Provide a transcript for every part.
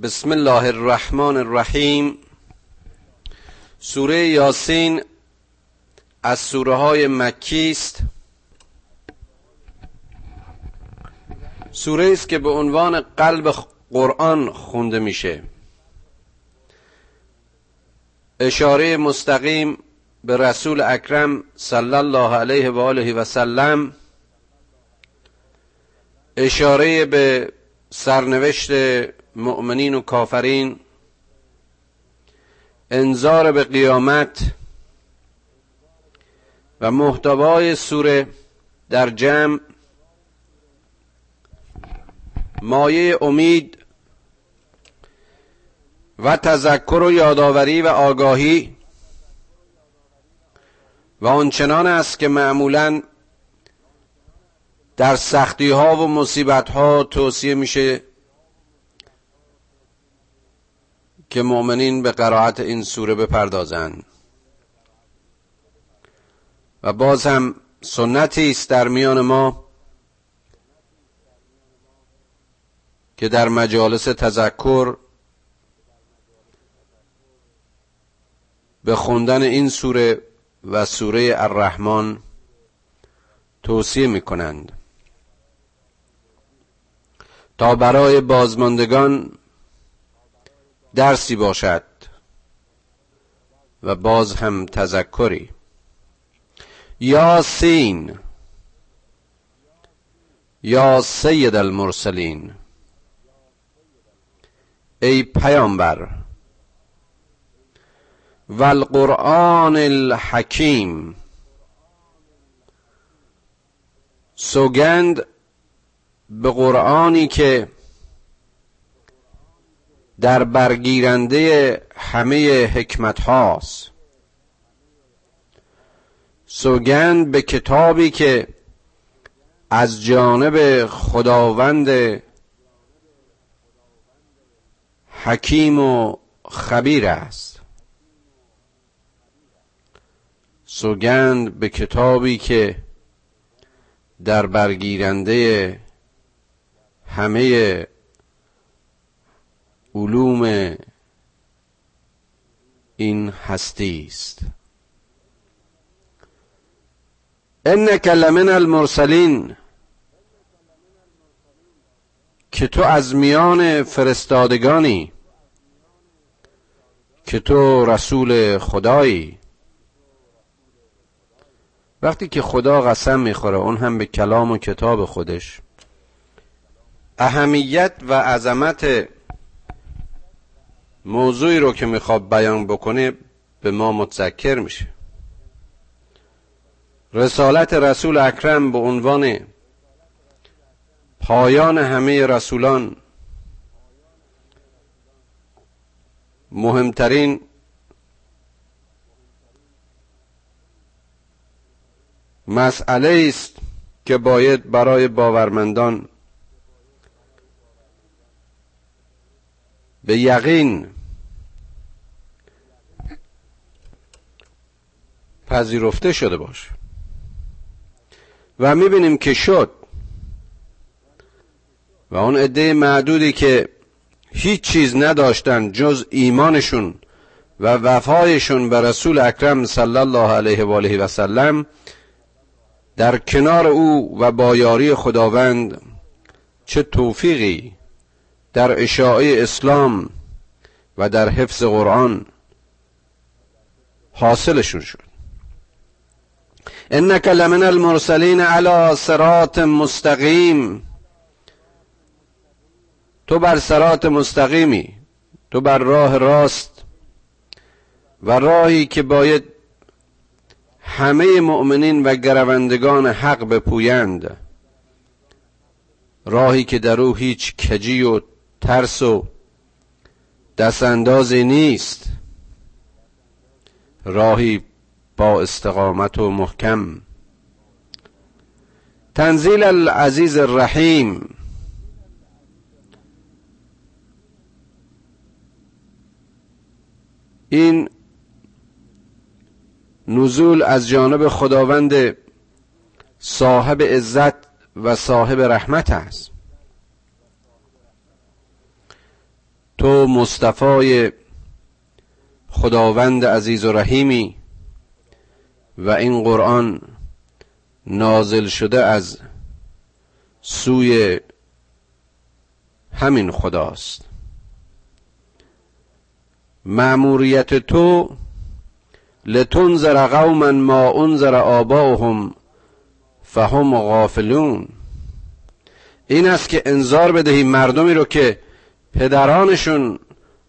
بسم الله الرحمن الرحیم. سوره یاسین از سوره های مکی است. سوره است که به عنوان قلب قرآن خونده میشه. اشاره مستقیم به رسول اکرم صلی الله علیه و آله و سلم. اشاره به سرنوشت مؤمنین و کافرین انذار به قیامت و محتوای سوره در جمع مایه امید و تذکر و یادآوری و آگاهی و آنچنان است که معمولا در سختی ها و مصیبت ها توصیه میشه که مؤمنین به قرائت این سوره بپردازند. و باز هم سنتی است در میان ما که در مجالس تذکر به خوندن این سوره و سوره الرحمن توصیه می کنند تا برای بازماندگان درسی باشد و باز هم تذکری. یاسین. یا سید المرسلین. ای پیامبر. و القرآن الحکیم. سوگند به قرآنی که در برگیرنده همه حکمت هاست سوگند به کتابی که از جانب خداوند حکیم و خبیر است. سوگند به کتابی که در برگیرنده همه علوم این هستی است. انک لمن المرسلین که تو از میان فرستادگانی که تو رسول خدایی. وقتی که خدا قسم می‌خوره اون هم به کلام و کتاب خودش. اهمیت و عظمت موضوعی رو که می‌خواد بیان بکنه به ما متذکر میشه. رسالت رسول اکرم به عنوان پایان همه رسولان مهمترین مسئله است که باید برای باورمندان به یقین. پذیرفته شده باشه. و می‌بینیم که شد. و اون عده معدودی که هیچ چیز نداشتن جز ایمانشون و وفایشون به رسول اکرم صلی الله علیه و آله و سلم در کنار او و با یاری خداوند چه توفیقی در اشاعه اسلام و در حفظ قرآن حاصلشون شد. انک لمن المرسلین علی صراط مستقیم. تو بر صراط مستقیمی. تو بر راه راست و راهی که باید همه مؤمنین و گروندگان حق بپویند. راهی که در او هیچ کجی و ترس و دستاندازی نیست. راهی با استقامت و محکم. تنزیل العزیز الرحیم. این نزول از جانب خداوند صاحب عزت و صاحب رحمت است. تو مصطفای خداوند عزیز و رحیمی و این قرآن نازل شده از سوی همین خداست. معموریت تو لتنذر قوما ما انذر آباؤهم فهم غافلون. این است که انذار بدهی مردمی رو که پدرانشون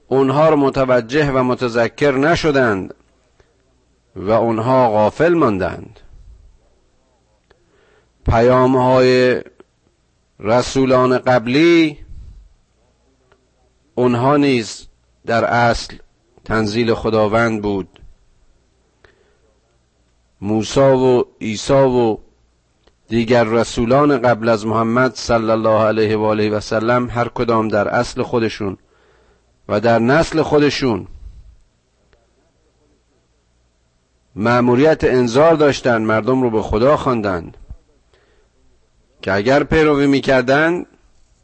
اونها رو متوجه و متذکر نشدند و اونها غافل ماندند. پیام های رسولان قبلی اونها نیز در اصل تنزیل خداوند بود. موسی و عیسی و دیگر رسولان قبل از محمد صلی الله علیه و آله و سلم هر کدام در اصل خودشون و در نسل خودشون مأموریت انذار داشتند مردم رو به خدا خواندند که اگر پیروی می‌کردند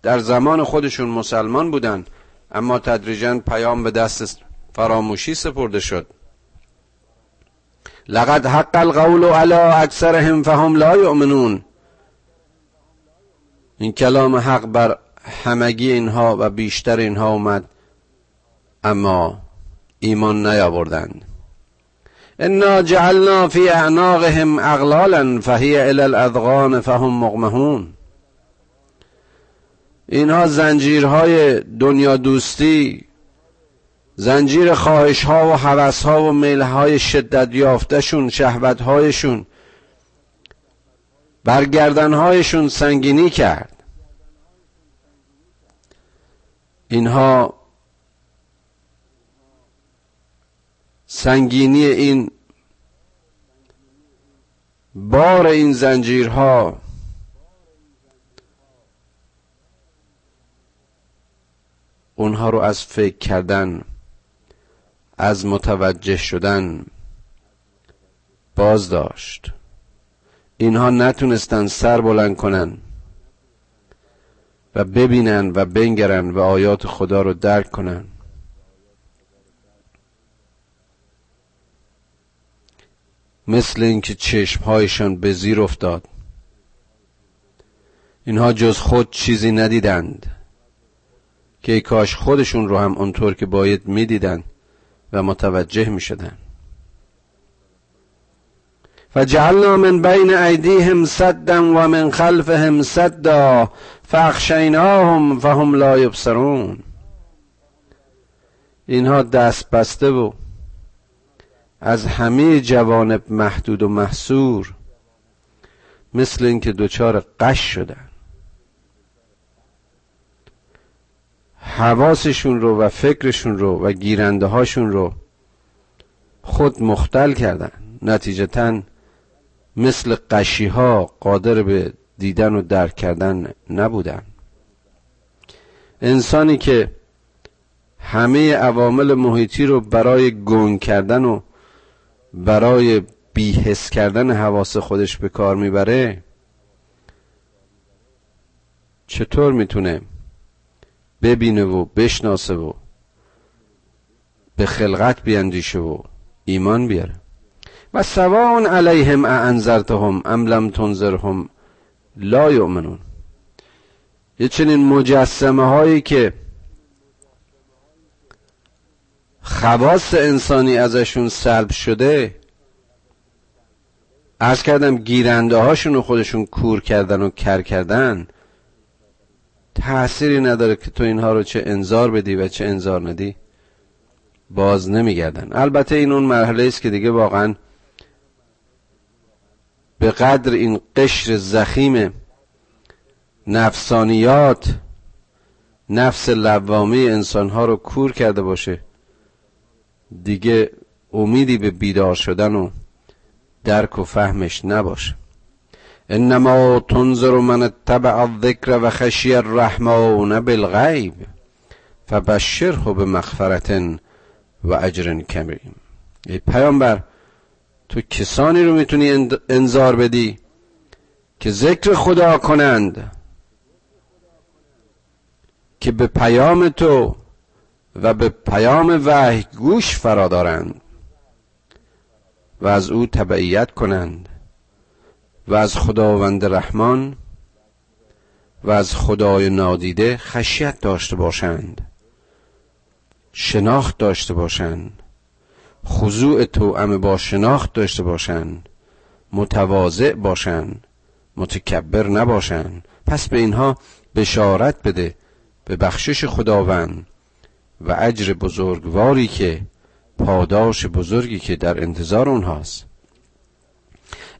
در زمان خودشون مسلمان بودند اما تدریجا پیام به دست فراموشی سپرده شد. لقد حق القول على اکثرهم فهم لا یؤمنون. این کلام حق بر همگی اینها و بیشتر اینها اومد اما ایمان نیاوردند. انا جعلنا فی اعناقهم اغلالا فهی الى الاذقان فهم مغمهون. اینها زنجیرهای دنیا دوستی زنجیر خواهش ها و حوث ها و میل های شدت یافتشون شهبت هایشون برگردن هایشون سنگینی کرد. اینها سنگینی این بار این زنجیرها اونها رو از فکر کردن از متوجه شدن باز داشت اینها نتونستن سر بلند کنن و ببینن و بنگرن و آیات خدا رو درک کنن. مثل اینکه چشمهایشان به زیر افتاد. اینها جز خود چیزی ندیدند. که کاش خودشون رو هم اونطور که باید می‌دیدند و متوجه می شدن فجعلنا من بین ایدیهم سدا و من خلفهم سدا فاخشیناهم فهم لا یبصرون. اینها دست بسته و از همه جوانب محدود و محصور مثل اینکه دچار قش شدن. حواسشون رو و فکرشون رو و گیرنده هاشون رو خود مختل کردن. نتیجتا مثل قشی ها قادر به دیدن و درک کردن نبودن. انسانی که همه عوامل محیطی رو برای گنگ کردن و برای بیحس کردن حواس خودش به کار می‌بره چطور می‌تونه ببینه و بشناسه و به خلقت بیندیشه و ایمان بیاره. و سواء علیهم اعنذرتهم ام لم تنذرهم لا یؤمنون. یه چنین مجسمه هایی که خواست انسانی ازشون سلب شده ارز کردم گیرنده هاشون رو خودشون کور کردن و کر کردن تأثیری نداره که تو اینها رو چه انذار بدی و چه انذار ندی. باز نمیگردن. البته این اون مرحله است که دیگه واقعا به قدر این قشر زخیم نفسانیات نفس لوامی انسانها رو کور کرده باشه دیگه امیدی به بیدار شدن و درک و فهمش نباشه. انما تنظر من اتبع الذکر و خشی الرحمن بالغیب فبشره به مغفرت و اجر کمیم ای پیامبر تو کسانی رو می‌تونی انذار بدی که ذکر خدا کنند که به پیام تو و به پیام وحی گوش فرا دارند و از او تبعیت کنند. و از خداوند رحمان و از خدای نادیده خشیت داشته باشند. شناخت داشته باشند. خضوع توأم با شناخت داشته باشند. متواضع باشند. متکبر نباشند. پس به اینها بشارت بده به بخشش خداوند و اجر بزرگواری که پاداش بزرگی که در انتظار اونهاست.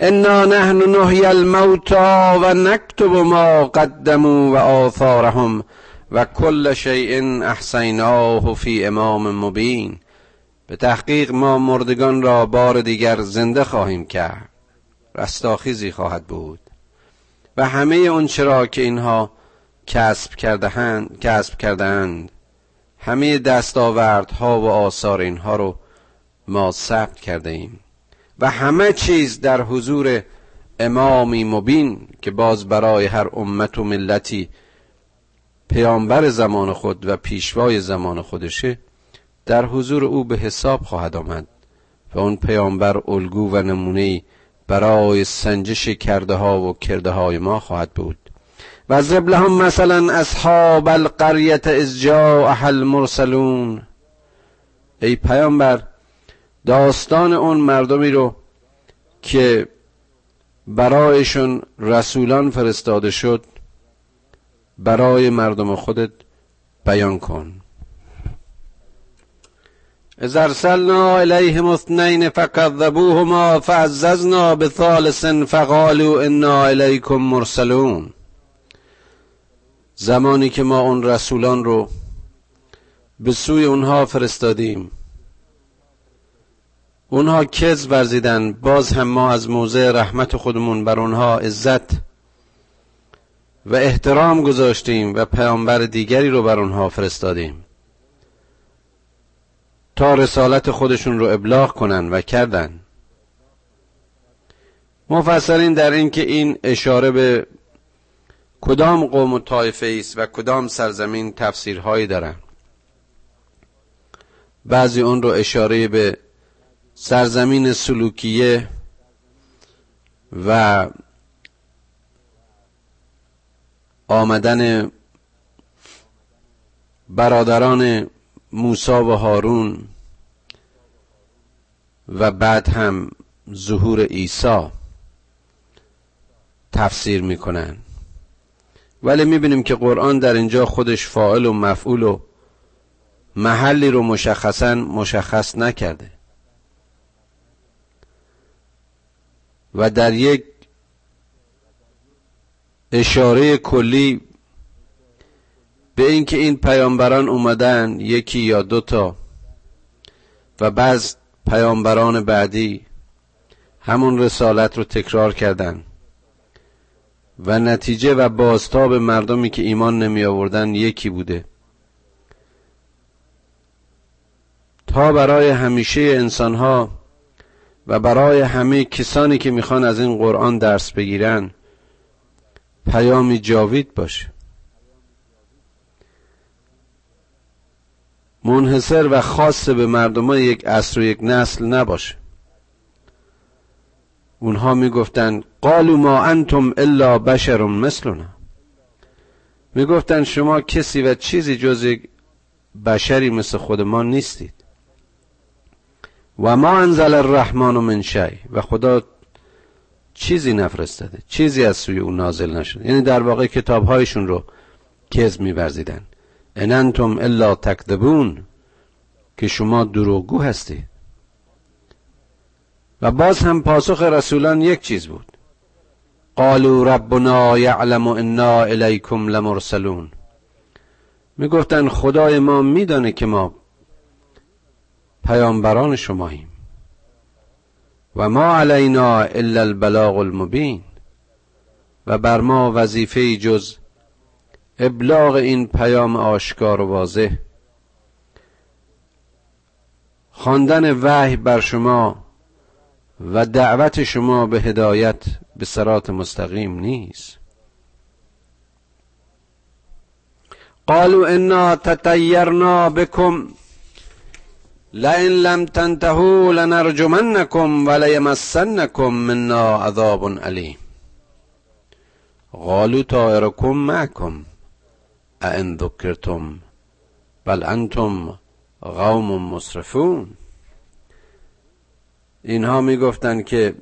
انا نحن نحی الموتا و نکتب ما قدموا و آثارهم و کل شیء احسیناه فی امام مبین به تحقیق ما مردگان را بار دیگر زنده خواهیم کرد رستاخیزی خواهد بود و همه اون چرا که اینها کسب کردهاند کسب کردهاند همه دستاوردها و آثار اینها رو ما ثبت کرده ایم و همه چیز در حضور امامی مبین که باز برای هر امت و ملتی پیامبر زمان خود و پیشوای زمان خودشه در حضور او به حساب خواهد آمد و اون پیامبر الگو و نمونه برای سنجش کرده ها و کرده های ما خواهد بود. و زب لهم مثلا اصحاب القریت از جاء المرسلون. ای پیامبر داستان اون مردمی رو که برایشون رسولان فرستاده شد برای مردم خودت بیان کن. از ارسلنا الیهم اثنین فکذبوهما فعززنا بثالث فقالوا انا الیکم مرسلون. زمانی که ما اون رسولان رو به سوی اونها فرستادیم اونها کز ورزیدن. باز هم ما از موضع رحمت خودمون بر اونها عزت و احترام گذاشتیم و پیامبر دیگری رو بر اونها فرستادیم تا رسالت خودشون رو ابلاغ کنن و کردن. مفسرین در این که این اشاره به کدام قوم و طایفه است و کدام سرزمین تفسیرهایی دارن. بعضی اون رو اشاره به سرزمین سلوکیه و آمدن برادران موسی و هارون و بعد هم ظهور عیسی تفسیر می‌کنن. ولی می‌بینیم که قرآن در اینجا خودش فاعل و مفعول و محلی رو مشخصا مشخص نکرده. و در یک اشاره کلی به اینکه این پیامبران اومدن یکی یا دوتا و بعض پیامبران بعدی همون رسالت رو تکرار کردن. و نتیجه و بازتاب مردمی که ایمان نمی آوردن یکی بوده. تا برای همیشه انسانها و برای همه کسانی که می‌خوان از این قرآن درس بگیرن پیامی جاوید باشه. منحصر و خاص به مردم یک عصر و یک نسل نباشه. اونها می‌گفتن قالوا ما انتم الا بشر مثلنا. می‌گفتن شما کسی و چیزی جز یک بشری مثل خود ما نیستید. و ما انزل الرحمن من شی و خدا چیزی نفرستاده چیزی از سوی او نازل نشده یعنی در واقع کتابهایشون رو کذب میورزیدن ان انتم الا تکذبون که شما دروغگو هستید و باز هم پاسخ رسولان یک چیز بود قالوا ربنا یعلم انا الیکم لمرسلون می‌گفتن خدای ما میدانه که ما پیامبران شماییم. و ما علینا الا البلاغ المبین. و بر ما وظیفه جز ابلاغ این پیام آشکار و واضح. خواندن وحی بر شما و دعوت شما به هدایت به سرات مستقیم نیست. قالوا انا تطیرنا بكم لئن لم تنتهوا لنرجمنكم وليمسنكم منا عذاب علیم قالوا طائركم معكم. أئن ذكرتم؟ بل انتم قوم مصرفون اینها می‌گفتند که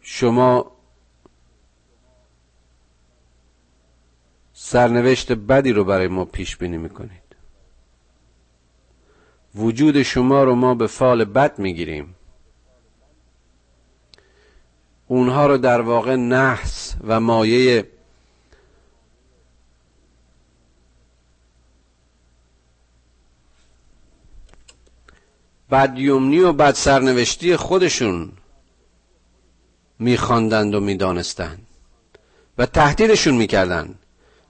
شما سرنوشت بدی رو برای ما پیش بینی می‌کنید. وجود شما رو ما به فال بد می‌گیریم. اونها رو در واقع نحس و مایه بدیومنی و بد سرنوشتی خودشون میخواندند و می‌دانستند و تهدیدشون می‌کردند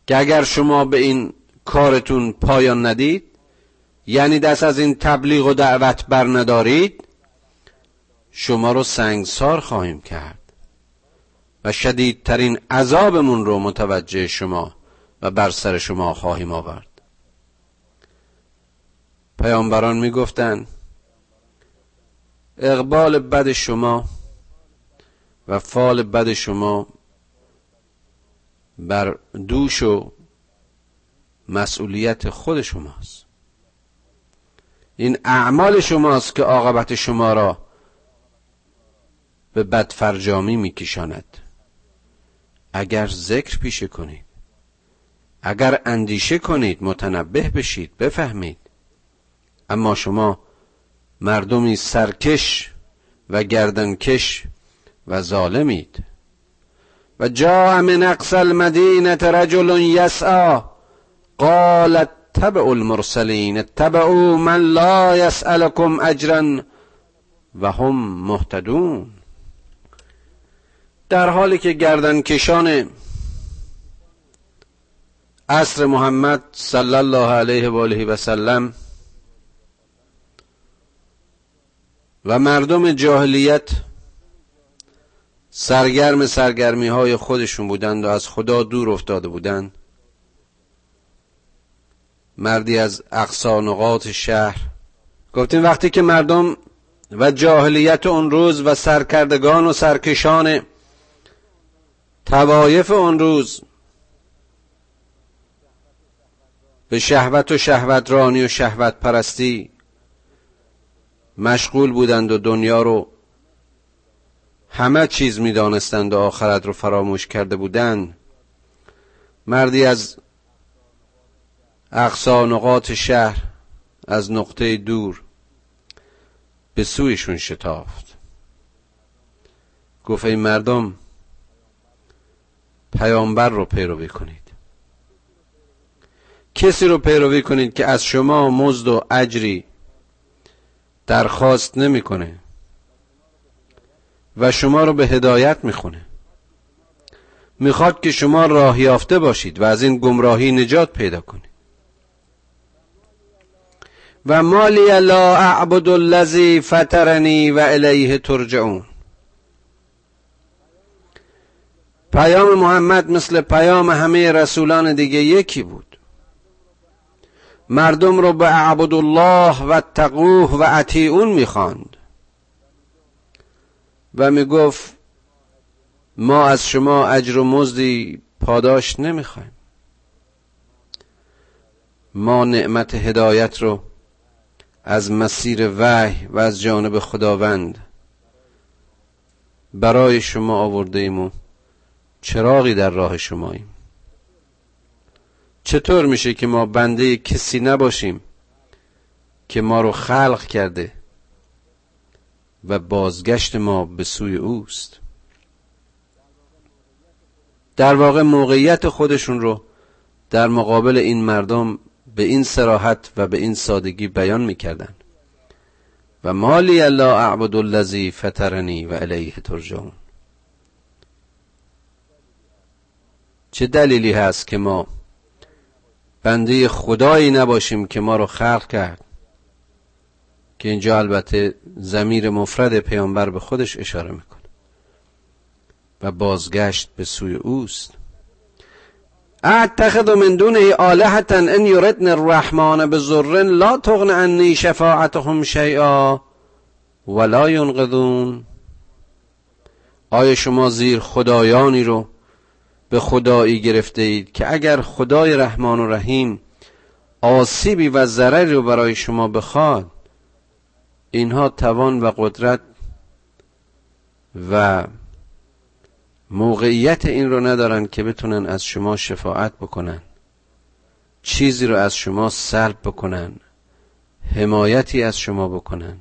که اگر شما به این کارتون پایان ندید یعنی دست از این تبلیغ و دعوت بر ندارید شما رو سنگسار خواهیم کرد و شدیدترین عذابمون رو متوجه شما و بر سر شما خواهیم آورد. پیامبران می‌گفتند اقبال بد شما و فال بد شما بر دوش و مسئولیت خود شماست. این اعمال شماست که عاقبت شما را به بدفرجامی میکشاند. اگر ذکر پیشه کنید اگر اندیشه کنید متنبه بشید بفهمید. اما شما مردمی سرکش و گردنکش و ظالمید. و جاء من اقصى المدینه رجل یسعى قال تبع المرسلین اتبعوا من لا یسألكم اجرا و هم مهتدون. در حالی که گردنکشان عصر محمد صلی الله علیه و آله و سلم و مردم جاهلیت سرگرم سرگرمی های خودشون بودند و از خدا دور افتاده بودند مردی از اقصا نقاط شهر. گفتیم وقتی که مردم و جاهلیت اون روز و سرکردگان و سرکشان توایف اون روز به شهوت و شهوت رانی و شهوت پرستی مشغول بودند و دنیا رو همه چیز می‌دانستند و آخرت رو فراموش کرده بودند مردی از اقصا نقاط شهر از نقطه دور به سویشون شتافت. گفت این مردم پیامبر رو پیروی کنید. کسی رو پیروی کنید که از شما مزد و اجری درخواست نمی‌کنه و شما رو به هدایت می‌خونه. می‌خواد که شما راه یافته باشید و از این گمراهی نجات پیدا کنید. و مالی لا اعبد الذی فطرنی و الیه ترجعون. پیام محمد مثل پیام همه رسولان دیگه یکی بود. مردم رو به اعبد الله و تقوه و اطیعون می‌خواند. و می‌گفت ما از شما اجر و مزدی پاداش نمی‌خوایم. ما نعمت هدایت رو از مسیر وحی و از جانب خداوند. برای شما آورده ایم و چراغی در راه شماییم. چطور میشه که ما بنده کسی نباشیم که ما رو خلق کرده و بازگشت ما به سوی اوست؟ در واقع موقعیت خودشون رو در مقابل این مردم به این سراحت و به این سادگی بیان می‌کردن و مالی الله اعبد الذی فطرنی و الیه ترجعون. چه دلیلی هست که ما بنده خدایی نباشیم که ما رو خلق کرد؟ که اینجا البته زمیر مفرد پیامبر به خودش اشاره می‌کنه. و بازگشت به سوی اوست. اتخذ من دونه آلهتا ان یردن الرحمن بزر لا تغن عنی شفاعتهم شیئا ولا ینقذون آیا شما زیر خدایانی رو به خدایی گرفته اید که اگر خدای رحمان و رحیم آسیبی و ضرری رو برای شما بخواد اینها توان و قدرت و موقعیت این رو ندارن که بتونن از شما شفاعت بکنن. چیزی رو از شما سلب بکنن. حمایتی از شما بکنن.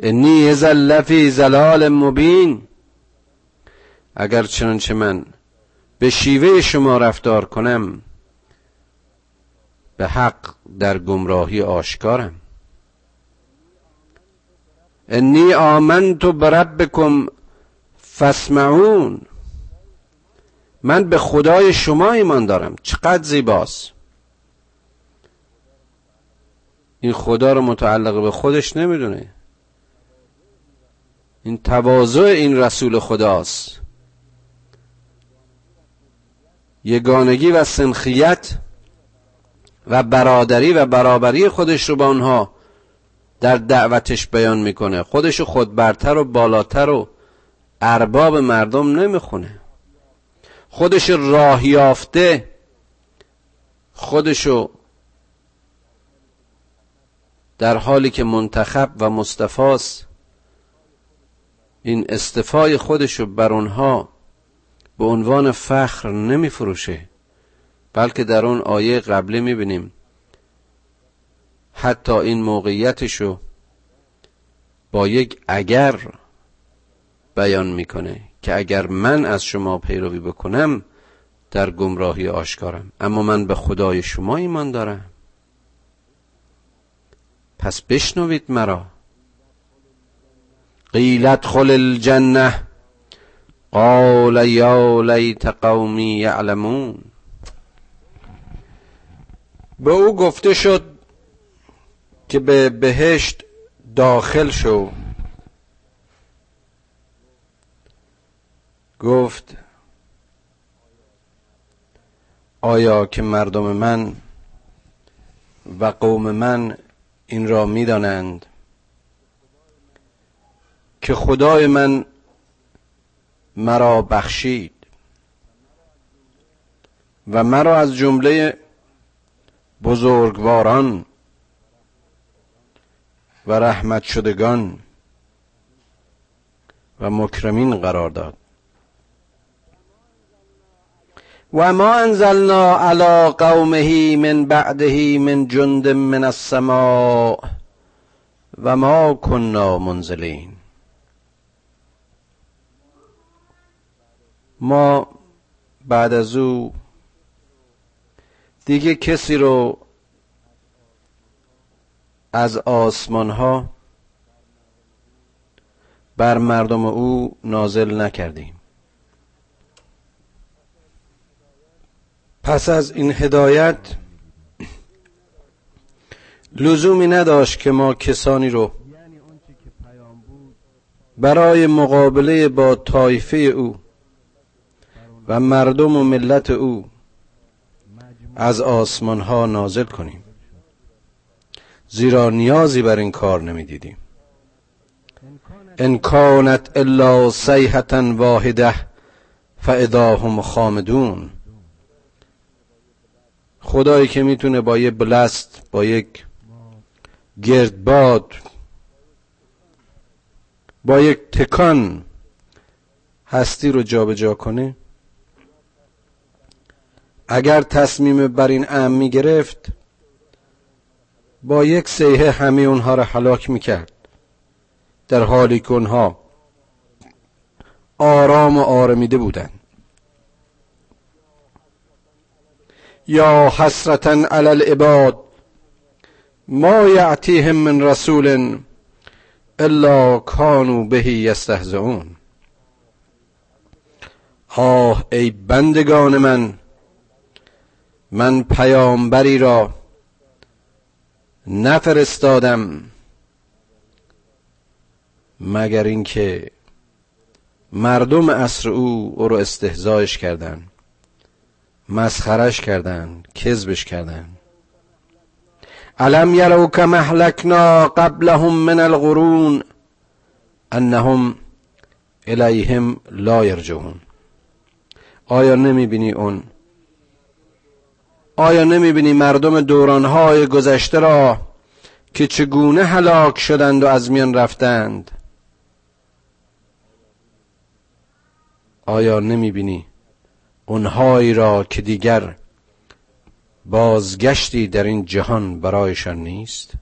انی یزل فی زلال مبین. اگر چنانچه من به شیوه شما رفتار کنم به حق در گمراهی آشکارم. انی آمنت بربکم فاسمعون. من به خدای شما ایمان دارم. چقدر زیباست. این خدا رو متعلق به خودش نمی‌دونه. این تواضع این رسول خداست. یگانگی و سنخیت و برادری و برابری خودش رو با آنها در دعوتش بیان می‌کنه. خودش خود برتر و بالاتر و ارباب مردم نمی‌خونه. خودش راه یافته خودشو در حالی که منتخب و مصطفاست این استفای خودشو بر اونها به عنوان فخر نمیفروشه. بلکه در اون آیه قبله می‌بینیم. حتی این موقعیتشو با یک اگر بیان می‌کنه که اگر من از شما پیروی بکنم در گمراهی آشکارم. اما من به خدای شما ایمان دارم. پس بشنوید مرا. قیلت خل الجنه قال یا لیت قومی یعلمون. به او گفته شد که به بهشت داخل شو. گفت آیا که مردم من و قوم من این را می‌دانند که خدای من مرا بخشید و مرا از جمله بزرگواران و رحمت شدگان و مکرمین قرار داد. و ما انزلنا على قومه من بعده من جند من السماء و ما كنا منزلین. ما بعد از او دیگه کسی رو از آسمان ها بر مردم او نازل نکردیم. پس از این هدایت لزومی نداشت که ما کسانی رو برای مقابله با طایفه او و مردم و ملت او از آسمان ها نازل کنیم. زیرا نیازی بر این کار نمی‌دیدیم. ان کانت الا صیحه واحده فاذا هم خامدون. خدایی که می‌تونه با یه بلست با یک گردباد با یک تکان هستی رو جابجا جا کنه اگر تصمیم بر این ام می گرفت با یک سیه همه اونها را حلاک می کرد در حالی که اونها آرام و آرمیده بودند. یا حسرتا علی العباد ما یعتیهم من رسول الا کانوا به یستهزئون. آه ای بندگان من من پیامبری را نفرستادم مگر اینکه مردم عصر او او رو استهزایش کردن مسخرش کردن کذبش کردن علم یرو که محلکنا قبلهم من القرون انهم الیهم لا یرجعون. آیا نمی‌بینی اون آیا نمی‌بینی مردم دورانهای گذشته را که چگونه هلاک شدند و از میان رفتند؟ آیا نمی‌بینی اونهایی را که دیگر بازگشتی در این جهان برایشان نیست؟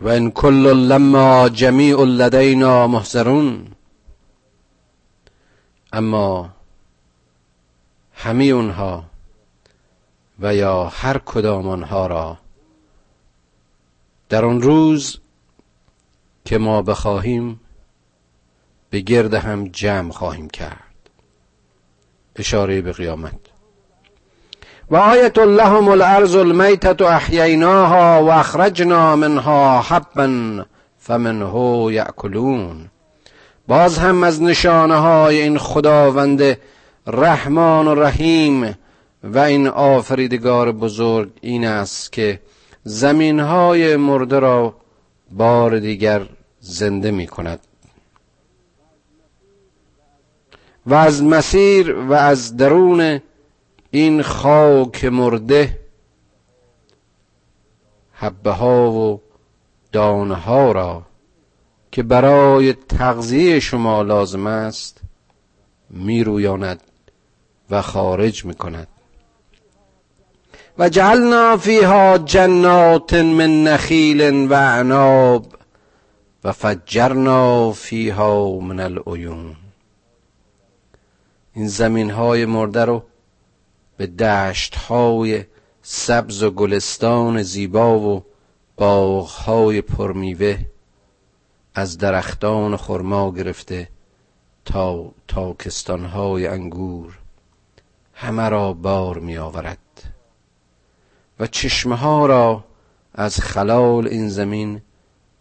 و ان کل لما جمیع لدینا محضرون. اما همه اونها و یا هر کدام آنها را در آن روز که ما بخواهیم به گرد هم جمع خواهیم کرد. اشاره به قیامت. و آیت لهم الارض المیتت احییناها و اخرجنا منها حبا فمنه یأکلون. باز هم از نشانه های این خداوند رحمان و رحیم و این آفریدگار بزرگ این است که زمین های مرده را بار دیگر زنده می کند. و از مسیر و از درون این خاک مرده حبه ها و دانه ها را که برای تغذیه شما لازم است میرویاند و خارج می کند و جعلنا فیها جنات من نخیل و اعناب و فجرنا فیها من العیون. این زمین های مرده رو به دشت های سبز و گلستان زیبا و باغ های پرمیوه از درختان خرما گرفته تا تاکستان های انگور. همه را بار می آورد و چشمه ها را از خلال این زمین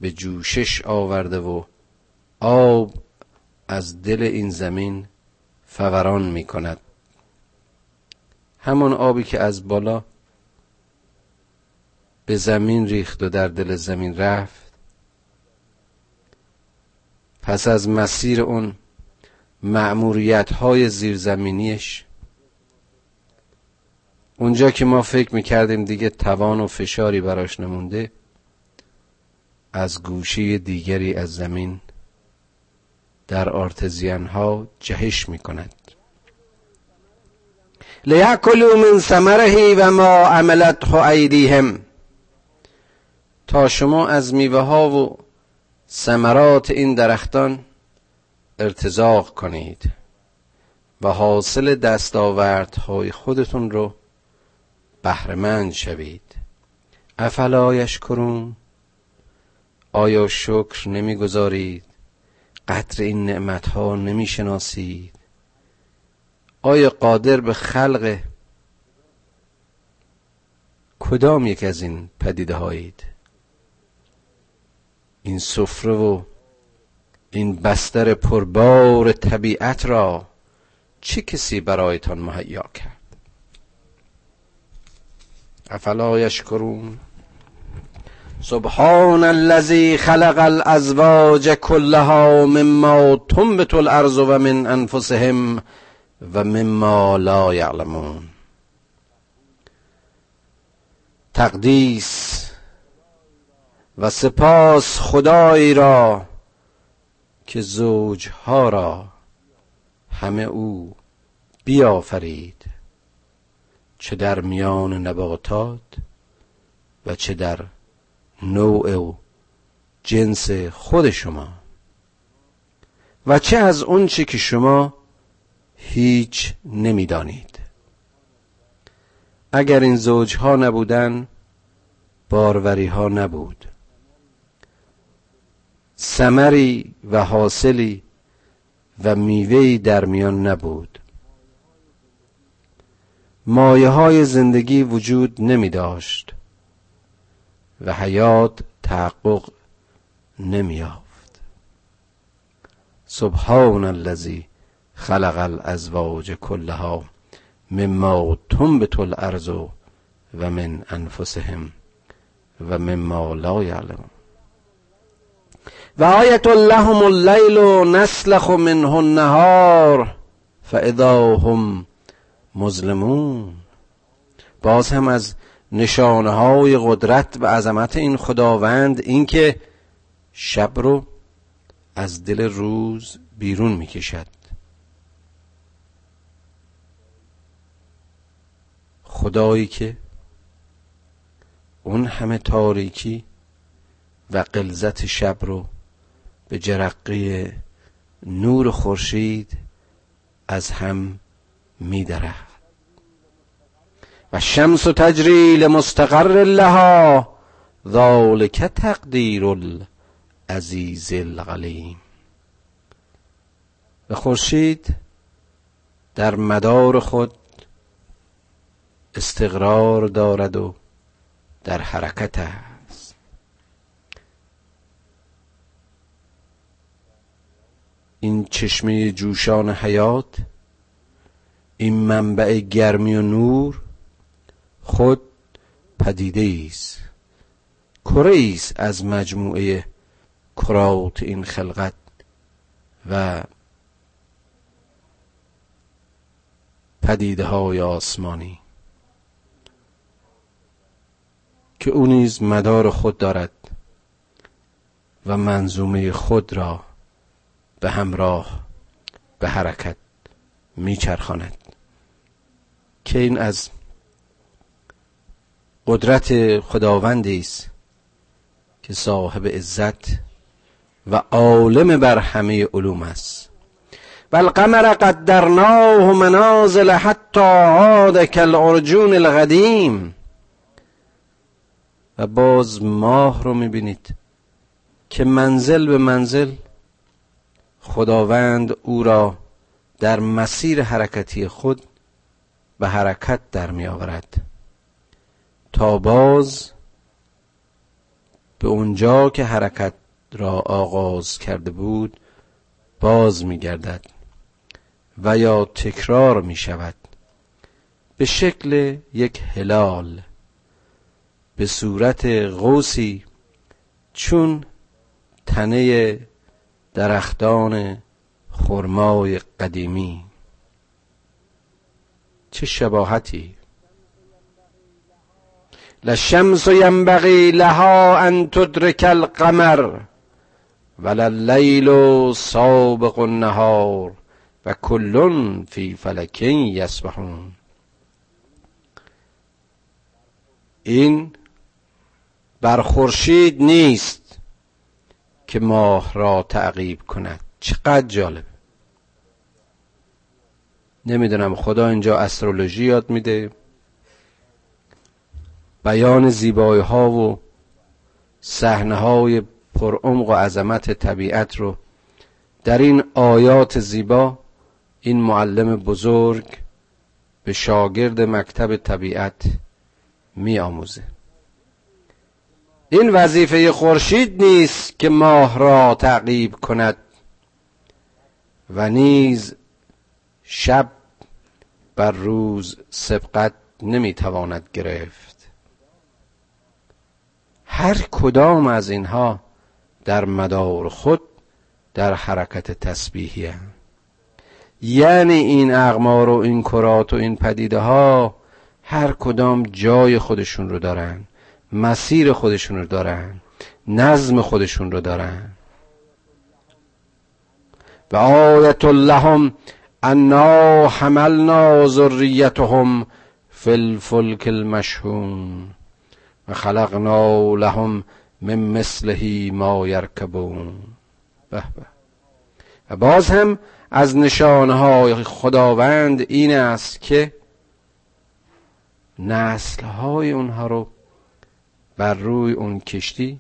به جوشش آورده و آب از دل این زمین فوران می کند همان آبی که از بالا به زمین ریخت و در دل زمین رفت پس از مسیر اون معموریت های زیرزمینیش اونجا که ما فکر می‌کردیم دیگه توان و فشاری براش نمونده از گوشه دیگری از زمین در آرتزیان ها جهش می کند من ثمره و ما عملته ایدیهم. تا شما از میوه ها و ثمرات این درختان ارتزاق کنید و حاصل دستاوردهای خودتون رو بهرهمند شوید. افلا یشکرون؟ آیا شکر نمی‌گذارید؟ قدر این نعمت ها نمی شناسید آیا قادر به خلق کدام یک از این پدیده هایید این سفره و این بستر پربار طبیعت را چه کسی برایتان مهیا کرد؟ افلا یشکرون؟ سبحان الذي خلق الازواج كلها مما تنبت الارض و من انفسهم و لا یعلمون. تقدیس و سپاس خدایی را که زوجها را همه او بیافرید. چه در میان نباتات و چه در نوع و جنس خود شما. و چه از چی که شما هیچ نمی‌دانید. اگر این زوجها نبودن باروری ها نبود. سمری و حاصلی و میوهی در میان نبود. مایه های زندگی وجود نمی داشت و حیات تحقق نمیافت سبحان الذی خلق الازواج کلها مما تنبت الارض و من انفسهم و مما لا یعلمون. و آیت لهم اللیل نسلخ منه النهار فاذا هم مظلمون. باز هم از نشانه های قدرت و عظمت این خداوند اینکه شب رو از دل روز بیرون می‌کشد. خدایی که اون همه تاریکی و قلزت شب رو به جرقه نور خورشید از هم میدرد و شمس تجری لمستقر لها ذالک تقدیر العزیز العلیم. و خورشید در مدار خود استقرار دارد و در حرکت است. این چشمه جوشان حیات این منبع گرمی و نور خود پدیده است کره است از مجموعه کرات این خلقت و پدیده های آسمانی که او نیز مدار خود دارد و منظومه خود را به همراه به حرکت میچرخاند. که این از قدرت خداوندی است که صاحب عزت و عالم بر همه علوم است. و القمر قدرناه منازل حتی عاد کالعرجون القدیم. و باز ماه رو می‌بینید که منزل به منزل خداوند او را در مسیر حرکتی خود به حرکت در می آورد تا باز به اونجا که حرکت را آغاز کرده بود باز می گردد و یا تکرار می شود به شکل یک هلال به صورت قوسی چون تنه درختان خرمای قدیمی. چه شباهتی! لشمس ینبغی لها ان تدرک القمر ولا اللیل سابق النهار و کلون فی فلک یسبحون این بر خورشید نیست که ماه را تعقیب کند. چقدر جالب. نمی‌دونم خدا اینجا استرولوژی یاد میده. بیان زیبایی ها و صحنه های پرعمق و عظمت طبیعت رو. در این آیات زیبا این معلم بزرگ به شاگرد مکتب طبیعت می آموزه این وظیفه خورشید نیست که ماه را تعقیب کند و نیز شب بر روز سبقت نمی‌تواند گرفت. هر کدام از اینها در مدار خود در حرکت تسبیحی هم. یعنی این اقمار و این کرات و این پدیده ها هر کدام جای خودشون رو دارن مسیر خودشون رو دارن نظم خودشون رو دارن و آیت لهم انا حملنا ذریتهم فی الفلک المشهون و خلقنا لهم من مثله ما یرکبون. به و باز هم از نشانهای خداوند این است که نسلهای اونها رو بر روی اون کشتی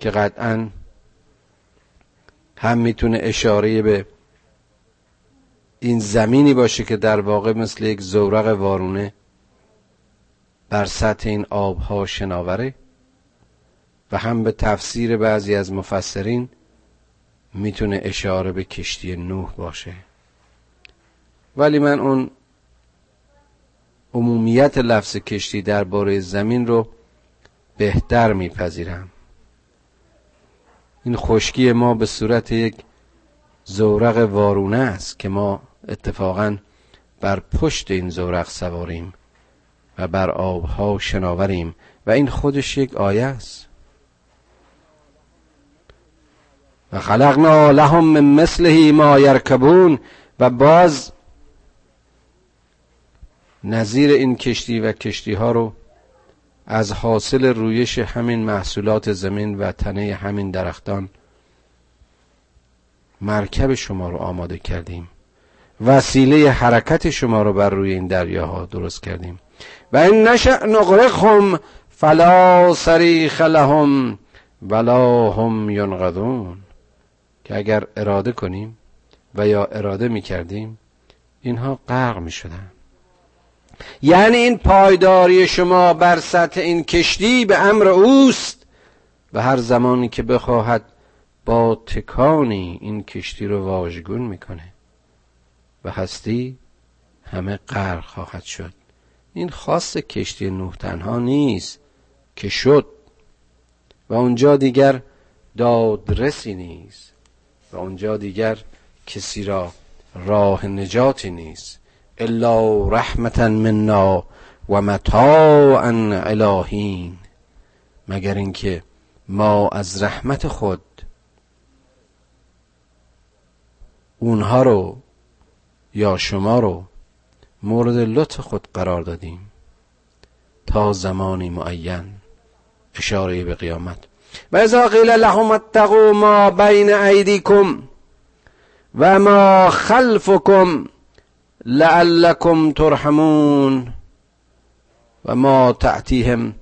که قطعا هم می‌تونه اشاره به این زمینی باشه که در واقع مثل یک زورق وارونه بر سطح این آبها شناوره و هم به تفسیر بعضی از مفسرین می‌تونه اشاره به کشتی نوح باشه. ولی من اون عمومیت لفظ کشتی درباره زمین رو بهتر میپذیرم. این خشکی ما به صورت یک زورق وارونه است که ما اتفاقا بر پشت این زورق سواریم. بر آبها شناوریم و این خودش یک آیه است. و خلقنا لهم من مثله ما یرکبون و باز نظیر این کشتی و کشتی ها رو از حاصل رویش همین محصولات زمین و تنه همین درختان مرکب شما رو آماده کردیم. وسیله حرکت شما رو بر روی این دریاها درست کردیم. و این نشأ نغرقهم فلا صریخ لهم ولا هم ینقذون که اگر اراده کنیم و یا اراده می کردیم اینها غرق می شدن یعنی این پایداری شما بر سطح این کشتی به امر اوست و هر زمانی که بخواهد با تکانی این کشتی رو واژگون می‌کنه و هستی همه غرق خواهد شد. این خاص کشتی نوح تنها نیست که شد و اونجا دیگر دادرسی نیست و اونجا دیگر کسی را راه نجاتی نیست. الا رحمتا منا و متاعا الهین. مگر اینکه ما از رحمت خود اونها رو یا شما رو مورد لطف خود قرار دادیم. تا زمانی معین. اشاره به قیامت. و اذا قیل لهم اتقوا ما بین ایدیکم و ما خلفکم لعلكم ترحمون. و ما تعتیهم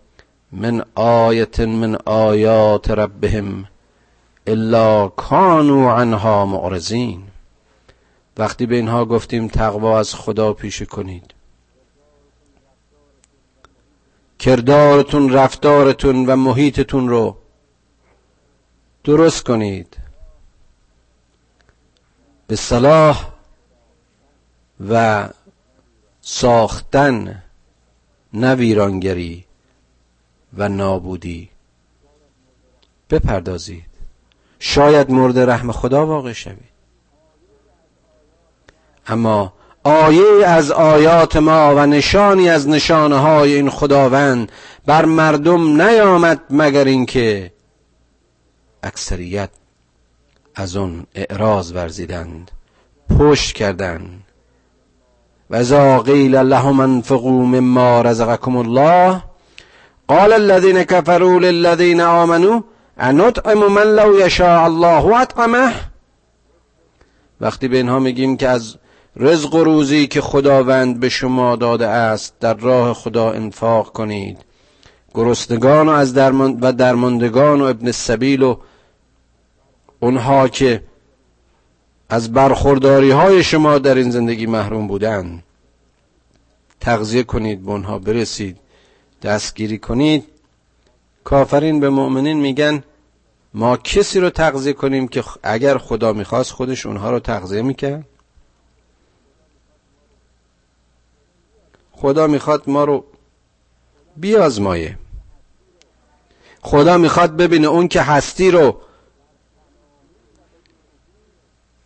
من آیت من آیات ربهم الا کانوا عنها معرضین. وقتی به اینها گفتیم تقوا از خدا پیشه کنید. کردارتون رفتارتون و محیطتون رو درست کنید. به صلاح و ساختن نه ویرانگری و نابودی. بپردازید. شاید مورد رحم خدا واقع شوید. اما آیه از آیات ما و نشانی از نشانه های این خداوند بر مردم نیامد مگر اینکه اکثریت از اون اعراض ورزیدند پشت کردند. و اذا قیل لهم انفقوا مما رزقكم الله قال الذين كفروا للذين آمنوا انطعم من لو يشاء الله اطعمه؟ وقتی به اینها میگیم که از رزق و روزی که خداوند به شما داده است در راه خدا انفاق کنید. گرسنگان و از درمند و درماندگان و ابن سبیل و اونها که از برخورداری های شما در این زندگی محروم بودند. تغذیه کنید به اونها برسید. دستگیری کنید. کافرین به مؤمنین میگن ما کسی رو تغذیه کنیم که اگر خدا می‌خواست خودش اونها رو تغذیه می‌کرد. خدا می‌خواد ما رو بیازمایه. خدا می‌خواد ببینه اون که هستی رو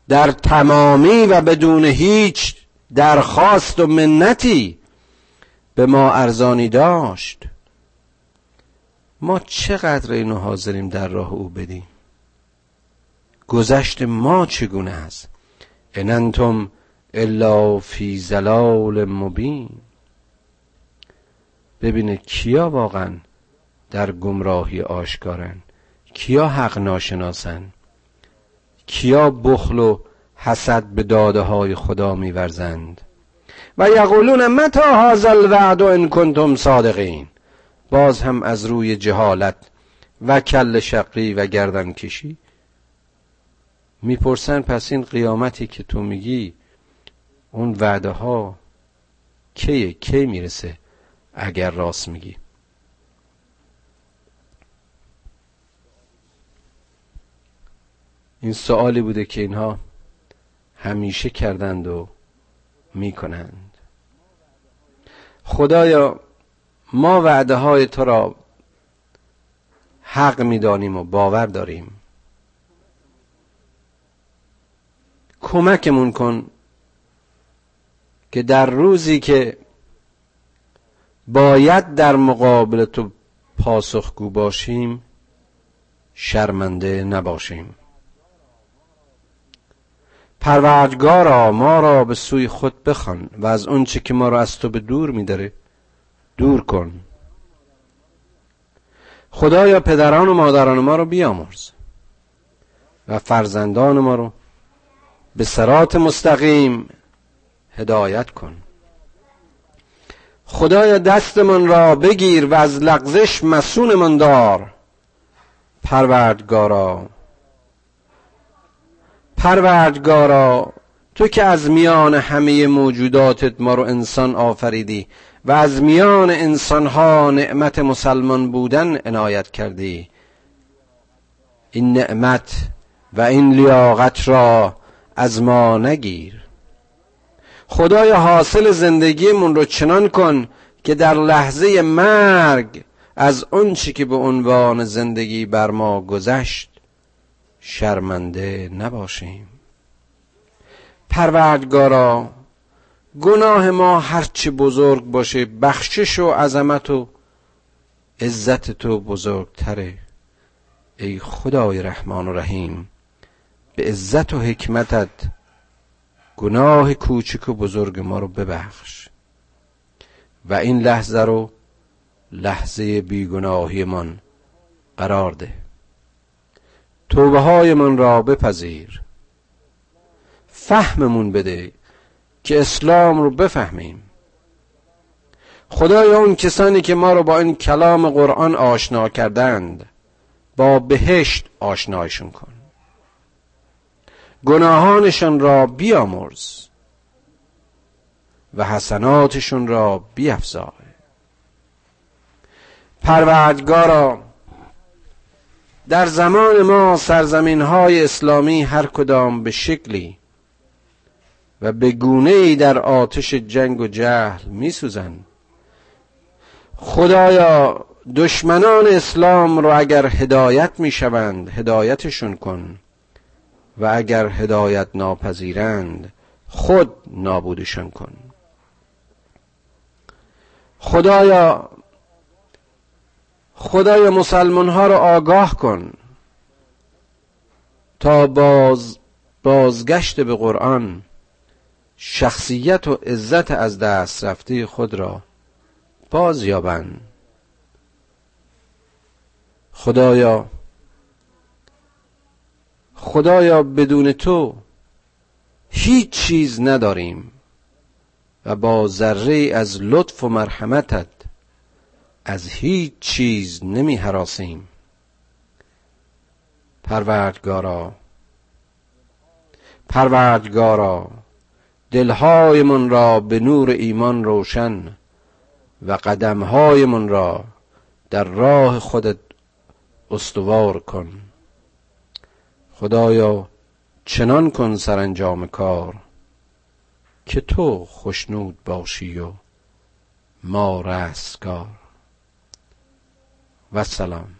در تمامی و بدون هیچ درخواست و منتی به ما ارزانی داشت. ما چقدر اینو حاضریم در راه او بدیم؟ گذشت ما چگونه است؟ انتم الا فی زلال مبین. ببینه کیا واقعا در گمراهی آشکارن. کیا حق ناشناسن. کیا بخل و حسد به داده های خدا میورزند. و یقولون متا هذا الوعد ان کنتم صادقین؟ باز هم از روی جهالت و کل شقی و گردن کشی. می‌پرسن پس این قیامتی که تو میگی اون وعده ها کیه؟ کی می‌رسه؟ اگر راست میگی. این سوالی بوده که اینها همیشه کردند و می‌کنند. خدایا ما وعده های تو را حق می‌دانیم و باور داریم. کمکمون کن که در روزی که باید در مقابل تو پاسخگو باشیم شرمنده نباشیم. پروردگارا ما را به سوی خود بخوان و از اونچه که ما را از تو به دور میداره دور کن. خدایا پدران و مادران ما رو بیامرز و فرزندان ما رو به سرات مستقیم هدایت کن. خدایا دستمان را بگیر و از لغزش مسونمان دار. پروردگارا پروردگارا تو که از میان همه موجوداتت ما رو انسان آفریدی و از میان انسانها نعمت مسلمان بودن عنایت کردی. این نعمت و این لیاقت را از ما نگیر. خدای حاصل زندگیمون رو چنان کن که در لحظه مرگ از آنچه که به عنوان زندگی بر ما گذشت شرمنده نباشیم. پروردگارا گناه ما هرچه بزرگ باشه بخشش و عظمت و عزت تو بزرگتره. ای خدای رحمان و رحیم به عزت و حکمتت گناه کوچک و بزرگ ما رو ببخش. و این لحظه رو لحظه بیگناهی من قرار ده. توبه های من را بپذیر. فهممون بده که اسلام رو بفهمیم. خدای اون کسانی که ما رو با این کلام قرآن آشنا کردند با بهشت آشنایشون کن. گناهانشان را بیامرز و حسناتشون را بیافزای پروردگارا در زمان ما سرزمین های اسلامی هر کدام به شکلی و به گونه ای در آتش جنگ و جهل می سوزند خدایا دشمنان اسلام رو اگر هدایت می شوند هدایتشون کن. و اگر هدایت ناپذیرند خود نابودشان کن. خدایا خدای مسلمان ها رو آگاه کن تا باز بازگشت به قرآن شخصیت و عزت از دست رفته خود را باز یابند خدایا خدایا بدون تو هیچ چیز نداریم و با ذره از لطف و مرحمتت از هیچ چیز نمی حراسیم. پروردگارا پروردگارا دلهایمان را به نور ایمان روشن و قدمهایمان را در راه خودت استوار کن. خدایا چنان کن سرانجام کار که تو خشنود باشی و ما رستگار. سلام.